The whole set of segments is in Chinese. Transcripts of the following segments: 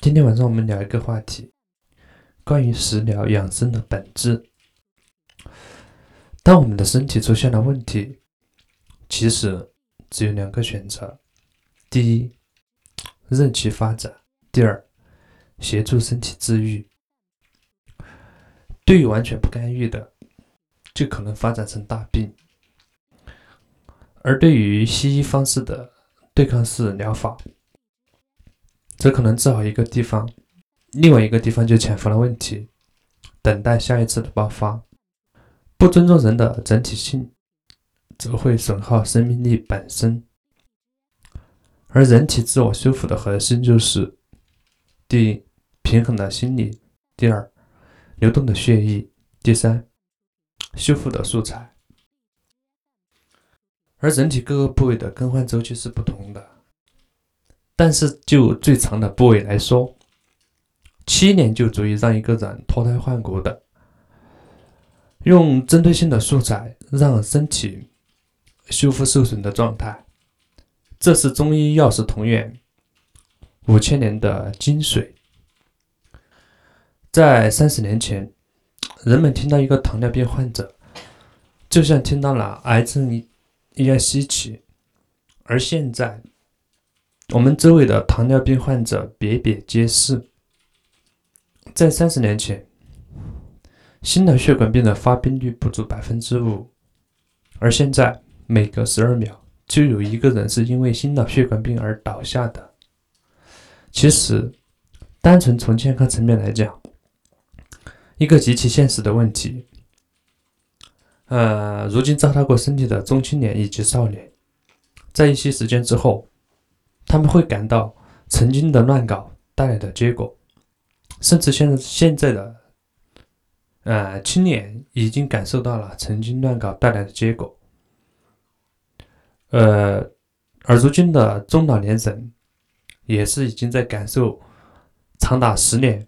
今天晚上我们聊一个话题，关于食疗养生的本质。当我们的身体出现了问题，其实只有两个选择：第一，任其发展；第二，协助身体治愈。对于完全不干预的，就可能发展成大病；而对于西医方式的对抗式疗法，则可能治好一个地方，另外一个地方就潜伏了问题，等待下一次的爆发。不尊重人的整体性，则会损耗生命力本身。而人体自我修复的核心就是：第一，平衡的心理；第二，流动的血液；第三，修复的素材。而人体各个部位的更换周期是不同的，但是就最长的部位来说，七年就足以让一个人脱胎换骨的。用针对性的素材让身体修复受损的状态，这是中医药食同源五千年的精髓。在三十年前，人们听到一个糖尿病患者，就像听到了癌症一样稀奇；而现在，我们周围的糖尿病患者比比皆是。在三十年前，心脑血管病的发病率不足百分之五，而现在每隔十二秒就有一个人是因为心脑血管病而倒下的。其实，单纯从健康层面来讲，一个极其现实的问题。呃，如今糟蹋过身体的中青年以及少年，在一些时间之后，他们会感到曾经的乱搞带来的结果，甚至现在现在的。呃，青年已经感受到了曾经乱搞带来的结果，呃，而如今的中老年人也是已经在感受长达十年、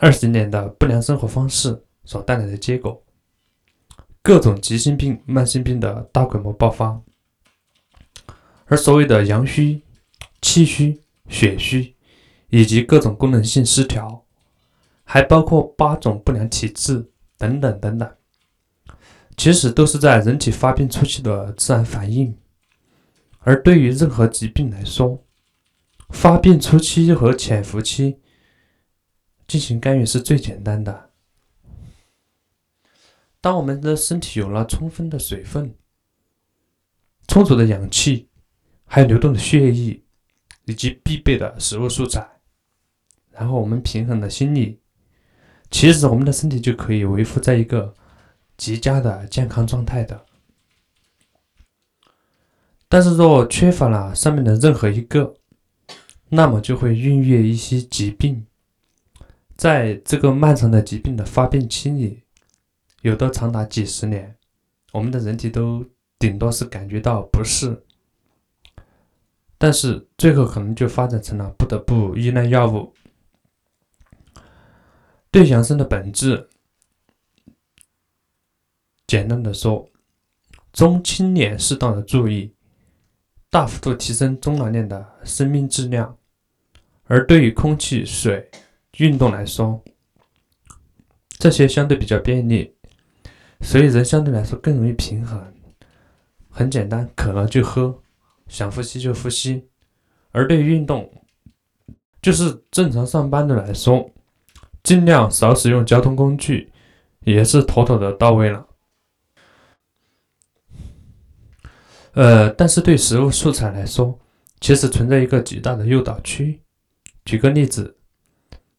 二十年的不良生活方式所带来的结果，各种急性病、慢性病的大规模爆发，而所谓的阳虚、气虚、血虚以及各种功能性失调，还包括八种不良体质。等等等等，其实都是在人体发病初期的自然反应。而对于任何疾病来说，发病初期和潜伏期进行干预是最简单的。当我们的身体有了充分的水分、充足的氧气，还有流动的血液，以及必备的食物素材，然后我们平衡的心理。其实我们的身体就可以维护在一个极佳的健康状态的，但是若缺乏了上面的任何一个，那么就会孕育一些疾病。在这个漫长的疾病的发病期里，有的长达几十年，我们的人体都顶多是感觉到不适，但是最后可能就发展成了不得不依赖药物。对养生的本质，简单的说，中青年适当的注意，大幅度提升中老年的生命质量；而对于空气、水、运动来说，这些相对比较便利，所以人相对来说更容易平衡。很简单，渴了就喝，想呼吸就呼吸；而对于运动，就是正常上班的来说。尽量少使用交通工具，也是妥妥的到位了。呃，但是对食物素材来说，其实存在一个极大的诱导区。举个例子，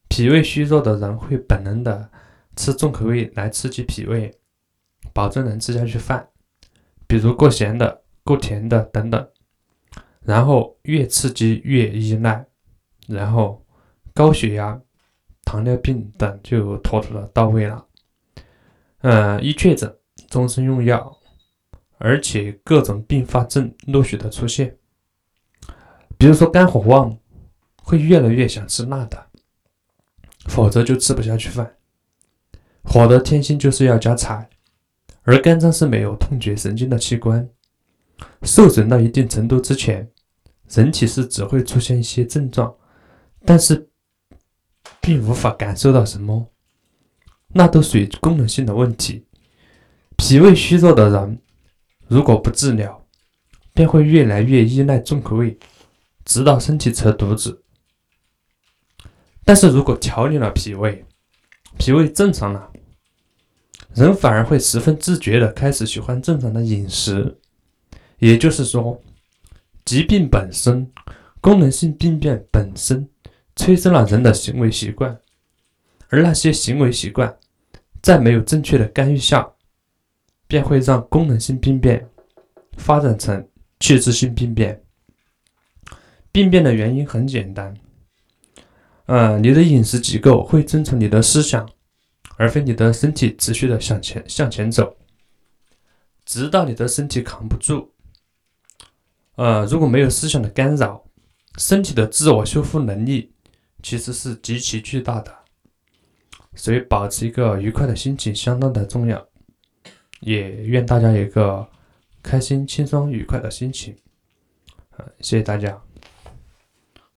脾胃虚弱的人会本能的吃重口味来刺激脾胃，保证能吃下去饭，比如过咸的、过甜的等等。然后越刺激越依赖，然后高血压。糖尿病等就妥妥的到位了。嗯，一确诊，终身用药，而且各种并发症陆续的出现。比如说肝火旺，会越来越想吃辣的，否则就吃不下去饭。火的天性就是要加柴，而肝脏是没有痛觉神经的器官，受损到一定程度之前，人体是只会出现一些症状，但是。并无法感受到什么，那都属于功能性的问题。脾胃虚弱的人，如果不治疗，便会越来越依赖重口味，直到身体扯犊子。但是如果调理了脾胃，脾胃正常了，人反而会十分自觉的开始喜欢正常的饮食。也就是说，疾病本身、功能性病变本身，催生了人的行为习惯，而那些行为习惯，在没有正确的干预下，便会让功能性病变发展成器质性病变。病变的原因很简单，呃，你的饮食结构会遵从你的思想，而非你的身体持续的向前向前走，直到你的身体扛不住。呃，如果没有思想的干扰，身体的自我修复能力其实是极其巨大的。所以，保持一个愉快的心情相当的重要。也愿大家有一个开心、轻松、愉快的心情。谢谢大家。